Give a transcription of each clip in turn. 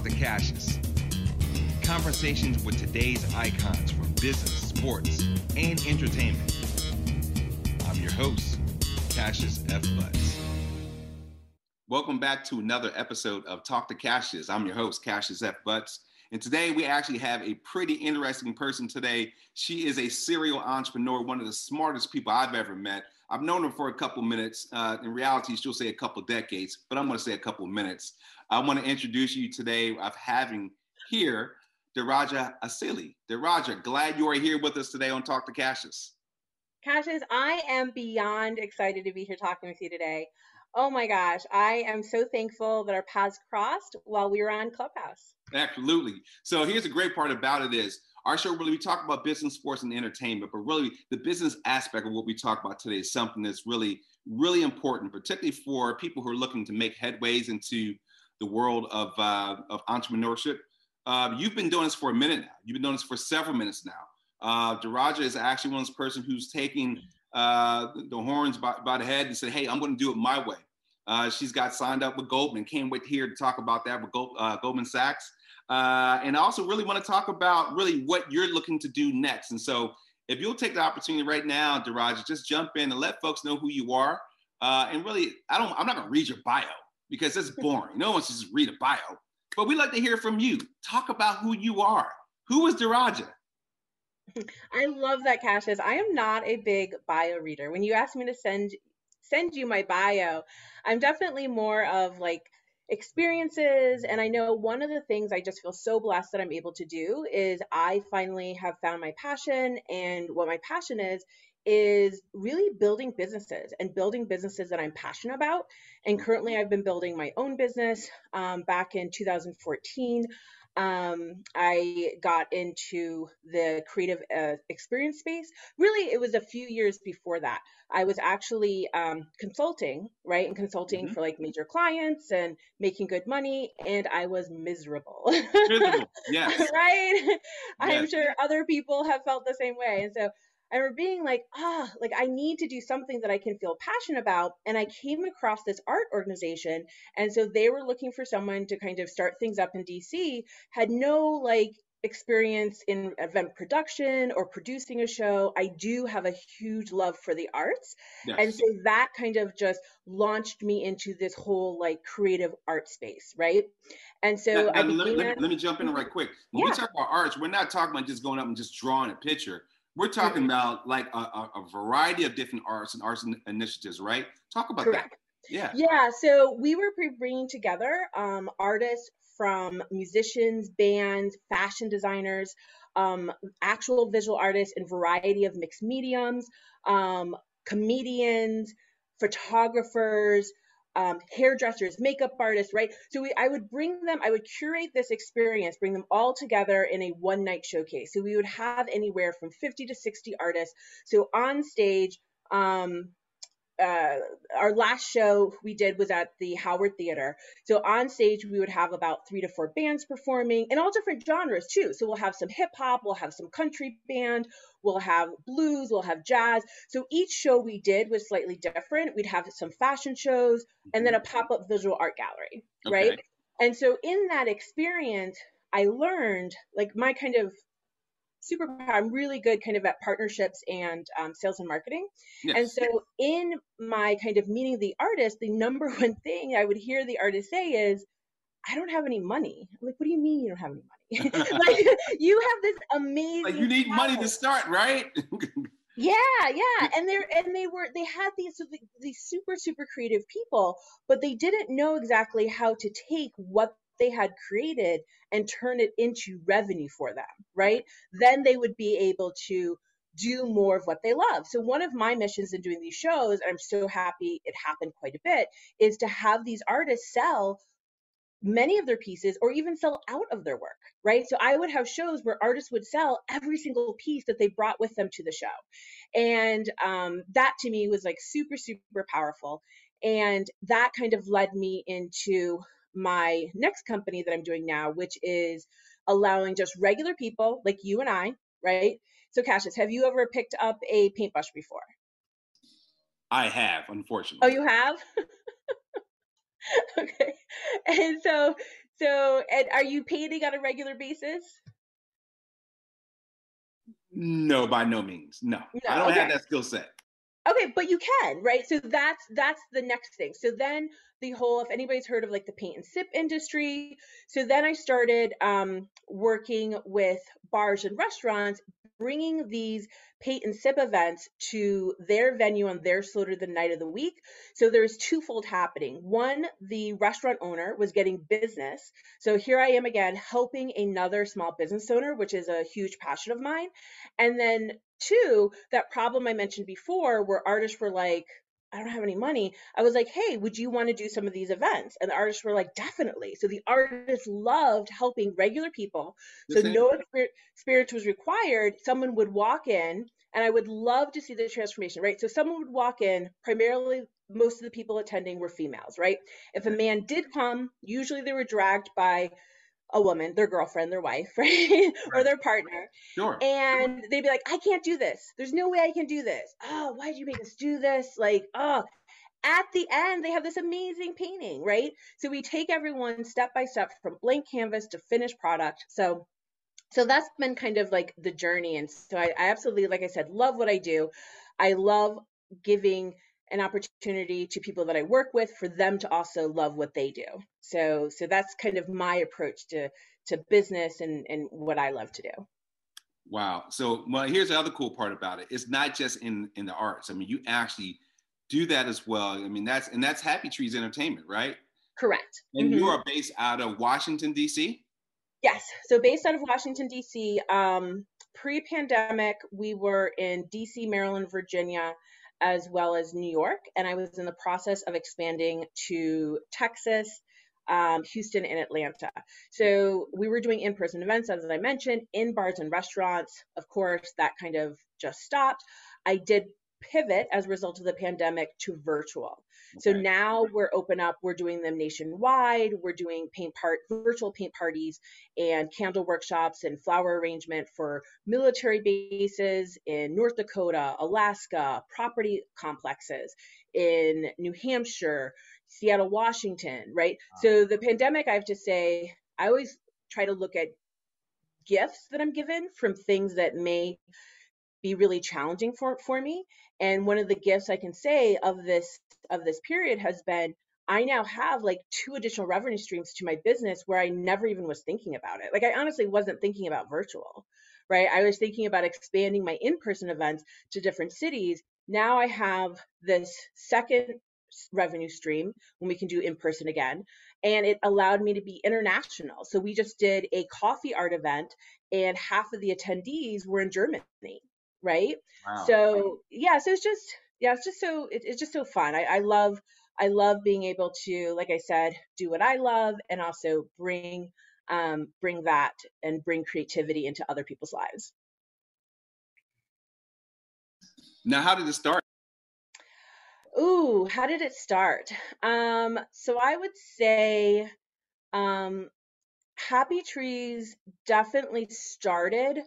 Talk to Cassius. Conversations with today's icons from business, sports, and entertainment. I'm your host, Cassius F. Butts. Welcome back to another episode of Talk to Cassius. I'm your host, Cassius F. Butts. And today we actually have a pretty interesting person today. She is a serial entrepreneur, one of the smartest people I've ever met. I've known her for a couple minutes. Uh, in reality, she'll say a couple decades, but I'm going to say a couple minutes. I want to introduce you today of having here Daraja Asili. Daraja, glad you are here with us today on Talk to Cassius. Cassius, I am beyond excited to be here talking with you today. Oh my gosh, I am so thankful that our paths crossed while we were on Clubhouse. Absolutely. So here's the great part about it is our show really we talk about business, sports, and entertainment, but really the business aspect of what we talk about today is something that's really, really important, particularly for people who are looking to make headways into the world of, uh, of entrepreneurship. Uh, you've been doing this for a minute now. You've been doing this for several minutes now. Uh, Daraja is actually one of those person who's taking uh, the horns by, by, the head and said, "Hey, I'm going to do it my way." Uh, she's got signed up with Goldman. Can't wait here to talk about that with Gold, uh, Goldman Sachs. Uh, and I also really want to talk about really what you're looking to do next. And so, if you'll take the opportunity right now, Daraja, just jump in and let folks know who you are. Uh, and really, I don't. I'm not going to read your bio because it's boring. no one should just read a bio. But we'd like to hear from you. Talk about who you are. Who is Daraja? I love that, Cassius. I am not a big bio reader. When you ask me to send send you my bio, I'm definitely more of like experiences. And I know one of the things I just feel so blessed that I'm able to do is I finally have found my passion. And what my passion is, is really building businesses and building businesses that I'm passionate about. And currently, I've been building my own business um, back in 2014 um, I got into the creative uh, experience space. Really, it was a few years before that. I was actually um, consulting, right, and consulting mm-hmm. for like major clients and making good money, and I was miserable. Miserable, yes. right? Yes. I'm sure other people have felt the same way, and so I remember being like, ah, like I need to do something that I can feel passionate about. And I came across this art organization. And so they were looking for someone to kind of start things up in DC, had no like experience in event production or producing a show. I do have a huge love for the arts. Yes. And so that kind of just launched me into this whole like creative art space, right? And so now, now, let, me, let, me, let, me, jump in right quick. When yeah. we talk about arts, we're not talking about just going up and just drawing a picture. We're talking about like a, a, variety of different arts and arts initiatives, right? Talk about Correct. that. Yeah. Yeah. So we were bringing together um, artists from musicians, bands, fashion designers, um, actual visual artists in variety of mixed mediums, um, comedians, photographers, um, hairdressers, makeup artists, right? So we, I would bring them, I would curate this experience, bring them all together in a one night showcase. So we would have anywhere from 50 to 60 artists. So on stage, um, uh, our last show we did was at the Howard Theater. So on stage, we would have about three to four bands performing in all different genres too. So we'll have some hip hop, we'll have some country band, we'll have blues, we'll have jazz. So each show we did was slightly different. We'd have some fashion shows and then a mm-hmm. pop up visual art gallery, okay. right? And so in that experience, I learned like my kind of superpower. I'm really good kind of at partnerships and um, sales and marketing. Yes. And so in my kind of meeting the artist, the number one thing I would hear the artist say is, I don't have any money. I'm like, what do you mean you don't have any money? like you have this amazing like you need money to start, right? yeah, yeah. And they're and they were they had these these super, super creative people, but they didn't know exactly how to take what they had created and turn it into revenue for them, right? Then they would be able to do more of what they love. So one of my missions in doing these shows, and I'm so happy it happened quite a bit, is to have these artists sell many of their pieces or even sell out of their work, right? So I would have shows where artists would sell every single piece that they brought with them to the show. And um, that to me was like super, super powerful. And that kind of led me into my next company that I'm doing now, which is allowing just regular people like you and I, right? So, Cassius, have you ever picked up a paintbrush before? I have, unfortunately. Oh, you have? okay. And so, so, and are you painting on a regular basis? No, by no means. No, no I don't okay. have that skill set. Okay, but you can, right? So that's that's the next thing. So then the whole, if anybody's heard of like the paint and sip industry, so then I started um, working with bars and restaurants, bringing these paint and sip events to their venue on their slaughter the night of the week. So there's twofold happening. One, the restaurant owner was getting business. So here I am again helping another small business owner, which is a huge passion of mine. And then two, that problem I mentioned before where artists were like, I don't have any money. I was like, hey, would you want to do some of these events? And the artists were like, definitely. So the artists loved helping regular people. So no experience was required. Someone would walk in, and I would love to see the transformation, right? So someone would walk in, primarily most of the people attending were females, right? If a man did come, usually they were dragged by a woman, their girlfriend, their wife, right? right. or their partner. Sure. And they'd be like, I can't do this. There's no way I can do this. Oh, why did you make us do this? Like, oh, at the end, they have this amazing painting, right? So we take everyone step by step from blank canvas to finished product. So so that's been kind of like the journey. And so I, I absolutely, like I said, love what I do. I love giving an opportunity to people that I work with for them to also love what they do. So so that's kind of my approach to to business and and what I love to do. Wow. So well here's the other cool part about it. It's not just in in the arts. I mean, you actually do that as well. I mean, that's and that's Happy Trees Entertainment, right? Correct. And mm-hmm. you are based out of Washington D.C. Yes. So based out of Washington D.C. Um, pre-pandemic, we were in D.C., Maryland, Virginia, as well as New York. And I was in the process of expanding to Texas, um, Houston, and Atlanta. So we were doing in person events, as I mentioned, in bars and restaurants. Of course, that kind of just stopped. I did pivot as a result of the pandemic to virtual. Okay. So now we're open up, we're doing them nationwide, we're doing paint part virtual paint parties and candle workshops and flower arrangement for military bases in North Dakota, Alaska, property complexes in New Hampshire, Seattle, Washington, right? Wow. So the pandemic, I have to say, I always try to look at gifts that I'm given from things that may be really challenging for for me and one of the gifts i can say of this of this period has been i now have like two additional revenue streams to my business where i never even was thinking about it like i honestly wasn't thinking about virtual right i was thinking about expanding my in-person events to different cities now i have this second revenue stream when we can do in person again and it allowed me to be international so we just did a coffee art event and half of the attendees were in germany right? Wow. So yeah, so it's just yeah, it's just so it, it's just so fun. I, I love I love being able to, like I said, do what I love and also bring um, bring that and bring creativity into other people's lives. Now, how did it start? Ooh, how did it start? Um, so I would say um, Happy Trees definitely started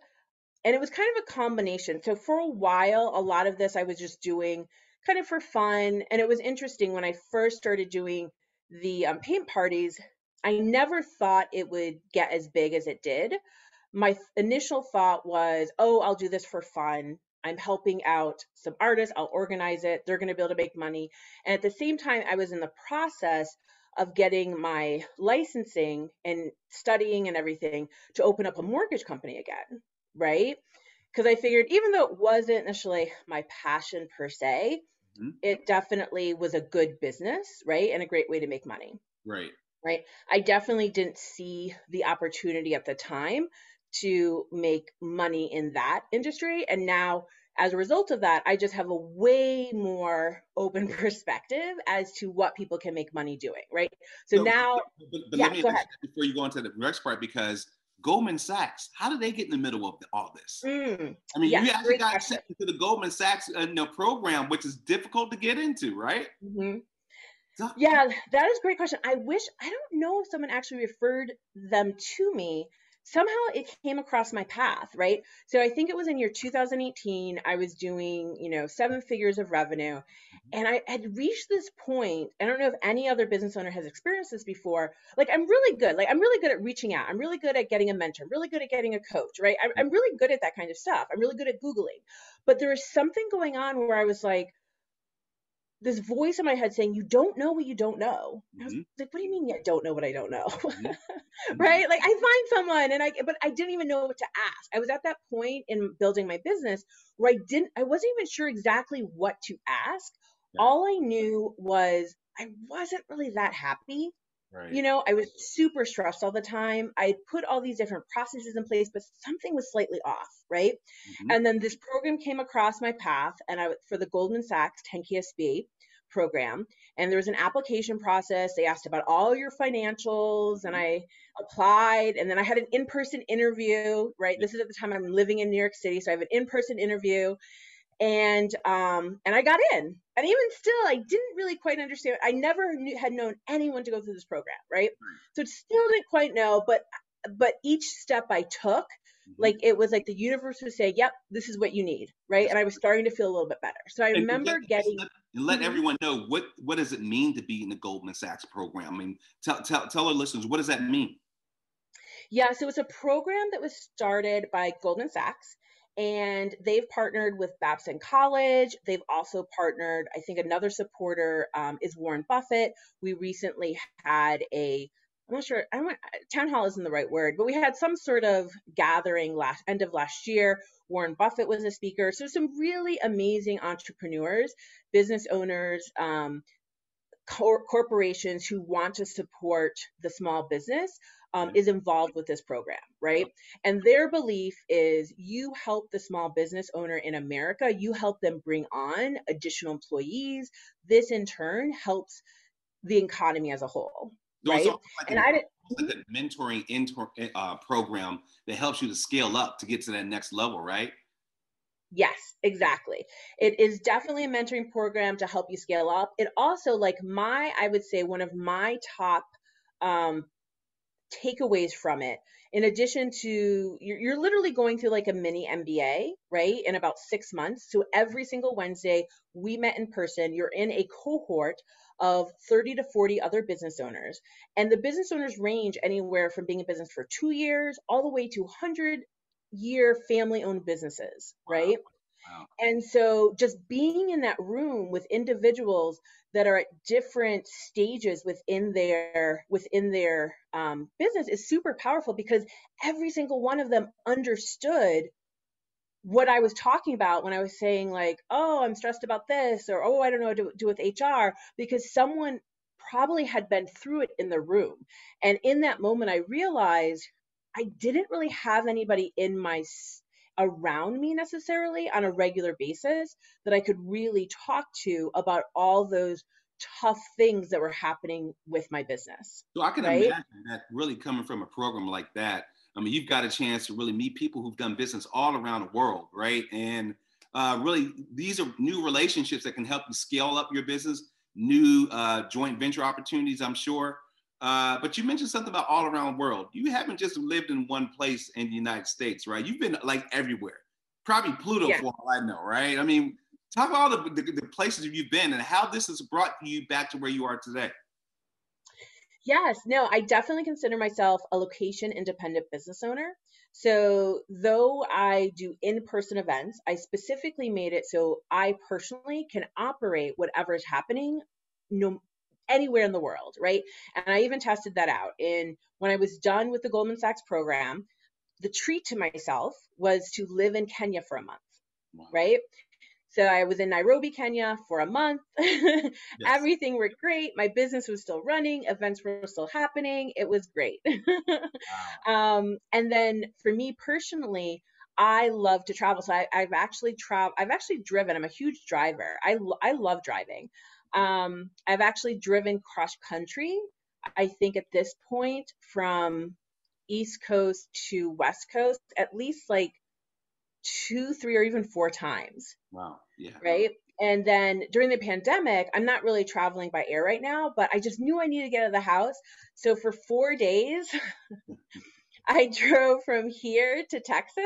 and it was kind of a combination. So for a while, a lot of this I was just doing kind of for fun. And it was interesting when I first started doing the um, paint parties, I never thought it would get as big as it did. My initial thought was, oh, I'll do this for fun. I'm helping out some artists. I'll organize it. They're going to be able to make money. And at the same time, I was in the process of getting my licensing and studying and everything to open up a mortgage company again right? Because I figured even though it wasn't initially my passion per se, mm-hmm. it definitely was a good business, right? And a great way to make money. Right. Right. I definitely didn't see the opportunity at the time to make money in that industry. And now as a result of that, I just have a way more open perspective as to what people can make money doing, right? So no, now, but, but yeah, go ahead. before you go into the next part, because Goldman Sachs, how did they get in the middle of all this? Mm, I mean, yes, you actually got accepted to the Goldman Sachs uh, you know, program, which is difficult to get into, right? Mm-hmm. So, yeah, that is a great question. I wish I don't know if someone actually referred them to me somehow it came across my path, right? So I think it was in year 2018, I was doing, you know, seven figures of revenue. Mm-hmm. And I had reached this point. I don't know if any other business owner has experienced this before. Like, I'm really good. Like, I'm really good at reaching out. I'm really good at getting a mentor, I'm really good at getting a coach, right? I'm, I'm really good at that kind of stuff. I'm really good at Googling. But there was something going on where I was like, this voice in my head saying, "You don't know what you don't know." Mm-hmm. I was mm-hmm. like, "What do you mean? I don't know what I don't know?" Mm-hmm. mm-hmm. right? Like I find someone, and I, but I didn't even know what to ask. I was at that point in building my business where I didn't, I wasn't even sure exactly what to ask. Yeah. All I knew was I wasn't really that happy. Right. You know, I was super stressed all the time. I put all these different processes in place, but something was slightly off, right? Mm-hmm. And then this program came across my path, and I for the Goldman Sachs 10K SB, program and there was an application process they asked about all your financials and i applied and then i had an in-person interview right this is at the time i'm living in new york city so i have an in-person interview and um and i got in and even still i didn't really quite understand i never knew, had known anyone to go through this program right so it still didn't quite know but but each step i took Mm-hmm. Like it was like the universe would say, "Yep, this is what you need," right? And I was starting to feel a little bit better. So I remember let, getting. Let, let mm-hmm. everyone know what what does it mean to be in the Goldman Sachs program. I mean, tell tell tell our listeners what does that mean. Yeah, so it's a program that was started by Goldman Sachs and they've partnered with Babson College. They've also partnered, I think another supporter um, is Warren Buffett. We recently had a I'm not sure. I don't. Town hall isn't the right word, but we had some sort of gathering last end of last year. Warren Buffett was a speaker. So some really amazing entrepreneurs, business owners, um, cor- corporations who want to support the small business um, is involved with this program, right? And their belief is you help the small business owner in America, you help them bring on additional employees. This in turn helps the economy as a whole right? Like and a, I didn't like a mentoring inter, uh, program that helps you to scale up to get to that next level, right? Yes, exactly. It is definitely a mentoring program to help you scale up. It also, like my, I would say, one of my top um, takeaways from it, in addition to you're, you're literally going through like a mini MBA, right, in about six months. So every single Wednesday, we met in person. You're in a cohort of 30 to 40 other business owners. And the business owners range anywhere from being in business for two years all the way to 100 year family owned businesses, wow. right? And so just being in that room with individuals that are at different stages within their within their um, business is super powerful because every single one of them understood what I was talking about when I was saying like, oh, I'm stressed about this, or oh, I don't know what to do with HR, because someone probably had been through it in the room. And in that moment, I realized I didn't really have anybody in my around me necessarily on a regular basis that I could really talk to about all those tough things that were happening with my business. So I can right? imagine that really coming from a program like that I mean, you've got a chance to really meet people who've done business all around the world, right? And uh, really, these are new relationships that can help you scale up your business, new uh, joint venture opportunities, I'm sure. Uh, but you mentioned something about all around the world. You haven't just lived in one place in the United States, right? You've been like everywhere, probably Pluto yeah. for all I know, right? I mean, talk about all the, the, the places you've been and how this has brought you back to where you are today. Yes, no, I definitely consider myself a location independent business owner. So, though I do in person events, I specifically made it so I personally can operate whatever is happening no, anywhere in the world, right? And I even tested that out. In when I was done with the Goldman Sachs program, the treat to myself was to live in Kenya for a month, wow. right? So I was in Nairobi, Kenya for a month. yes. Everything worked great. My business was still running. Events were still happening. It was great. wow. um, and then for me personally, I love to travel. So I, have actually traveled. I've actually driven. I'm a huge driver. I I love driving. Um, I've actually driven cross country. I think at this point from East Coast to West Coast, at least like two, three, or even four times. Wow. Yeah. Right. And then during the pandemic, I'm not really traveling by air right now, but I just knew I needed to get out of the house. So for four days, I drove from here to Texas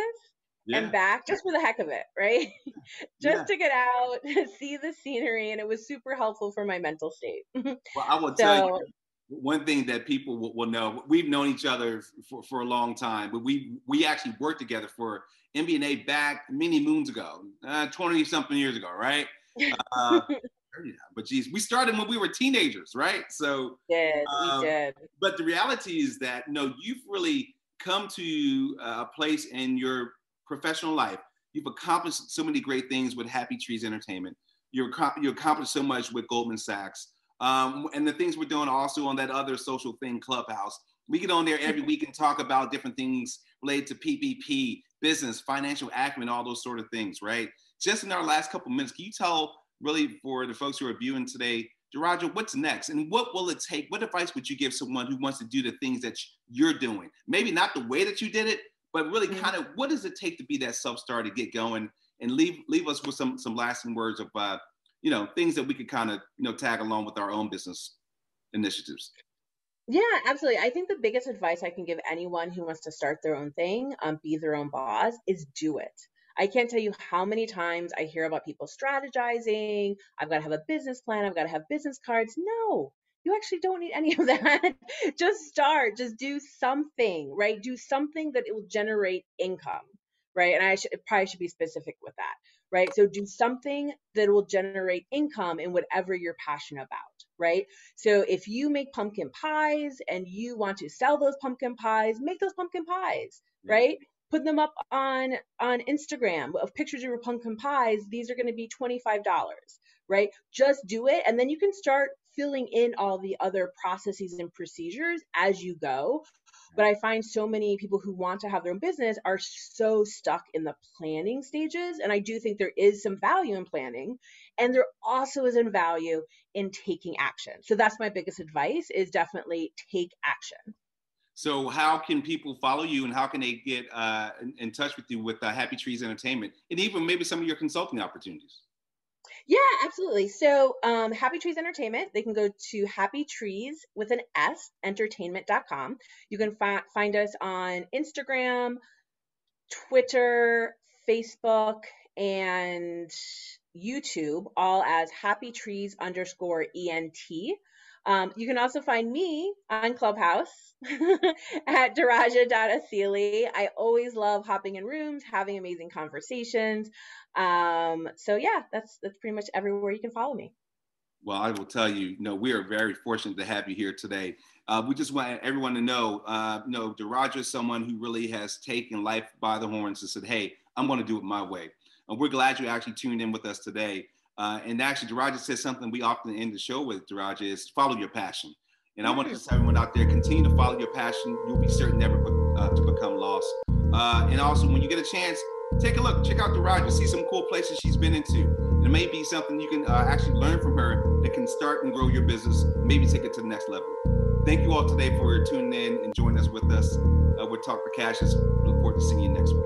yeah. and back just for the heck of it, right? just yeah. to get out, see the scenery, and it was super helpful for my mental state. well, I will so, tell you one thing that people will, will, know. We've known each other for, for a long time, but we we actually worked together for MBNA back many moons ago, uh, twenty something years ago, right? Uh, but geez, we started when we were teenagers, right? So did um, we did. But the reality is that no, you've really come to a place in your professional life. You've accomplished so many great things with Happy Trees Entertainment. You're you accomplished so much with Goldman Sachs, um, and the things we're doing also on that other social thing, Clubhouse. We get on there every week and talk about different things related to PPP, business, financial acumen, all those sort of things, right? Just in our last couple minutes, can you tell really for the folks who are viewing today, Daraja, what's next? And what will it take? What advice would you give someone who wants to do the things that you're doing? Maybe not the way that you did it, but really mm-hmm. kind of what does it take to be that self-star to get going and leave leave us with some some lasting words of uh, you know things that we could kind of you know tag along with our own business initiatives. Yeah, absolutely. I think the biggest advice I can give anyone who wants to start their own thing, um, be their own boss, is do it. I can't tell you how many times I hear about people strategizing. I've got to have a business plan. I've got to have business cards. No, you actually don't need any of that. just start, just do something, right? Do something that it will generate income, right? And I should probably should be specific with that, right? So do something that will generate income in whatever you're passionate about, right? So if you make pumpkin pies and you want to sell those pumpkin pies, make those pumpkin pies, right? Put them up on on Instagram of pictures of your pumpkin pies. These are going to be $25, right? Just do it and then you can start filling in all the other processes and procedures as you go. But I find so many people who want to have their own business are so stuck in the planning stages. And I do think there is some value in planning. And there also is in value in taking action. So that's my biggest advice is definitely take action. So how can people follow you and how can they get uh, in, in, touch with you with uh, Happy Trees Entertainment and even maybe some of your consulting opportunities? Yeah, absolutely. So, um, Happy Trees Entertainment, they can go to Happy Trees with an S, entertainment.com. You can fi- find us on Instagram, Twitter, Facebook, and YouTube, all as Happy Trees underscore ENT. Um, you can also find me on Clubhouse at Daraja.Asili. I always love hopping in rooms, having amazing conversations. Um, so yeah, that's that's pretty much everywhere you can follow me. Well, I will tell you, you know, we are very fortunate to have you here today. Uh, we just want everyone to know, uh, you know, Daraja is someone who really has taken life by the horns and said, hey, I'm going to do it my way. And we're glad you actually tuned in with us today. Uh, and actually, Daraja says something we often end the show with, Daraja, is follow your passion. And I want to just tell everyone out there, continue to follow your passion. You'll be certain never uh, to become lost. Uh, and also, when you get a chance, take a look, check out Daraja, see some cool places she's been into. And it may be something you can uh, actually learn from her that can start and grow your business, maybe take it to the next level. Thank you all today for tuning in and joining us with us. Uh, we'll talk for Cassius. Look forward to seeing you next week.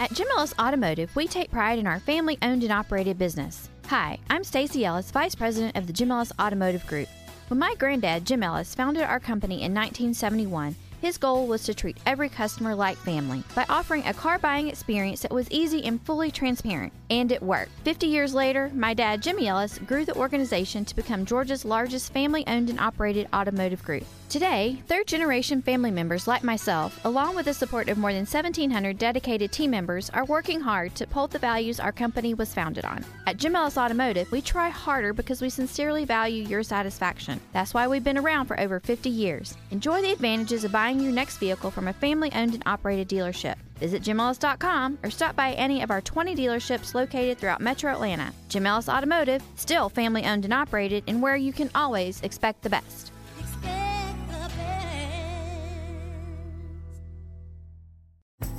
At Jim Ellis Automotive, we take pride in our family owned and operated business. Hi, I'm Stacy Ellis, Vice President of the Jim Ellis Automotive Group. When my granddad, Jim Ellis, founded our company in 1971, His goal was to treat every customer like family by offering a car buying experience that was easy and fully transparent. And it worked. 50 years later, my dad, Jimmy Ellis, grew the organization to become Georgia's largest family owned and operated automotive group. Today, third generation family members like myself, along with the support of more than 1,700 dedicated team members, are working hard to uphold the values our company was founded on. At Jim Ellis Automotive, we try harder because we sincerely value your satisfaction. That's why we've been around for over 50 years. Enjoy the advantages of buying your next vehicle from a family owned and operated dealership. Visit jimellis.com or stop by any of our 20 dealerships located throughout Metro Atlanta. Jim Ellis Automotive, still family owned and operated, and where you can always expect the best.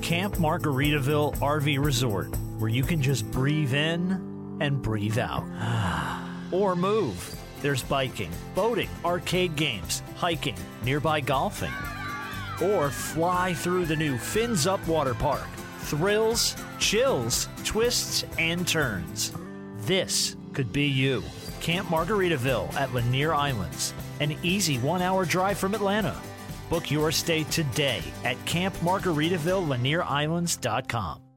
Camp Margaritaville RV Resort, where you can just breathe in and breathe out. or move. There's biking, boating, arcade games, hiking, nearby golfing. Or fly through the new Fins Up Water Park. Thrills, chills, twists, and turns. This could be you. Camp Margaritaville at Lanier Islands, an easy one hour drive from Atlanta. Book your stay today at campmargaritaville.lanierislands.com.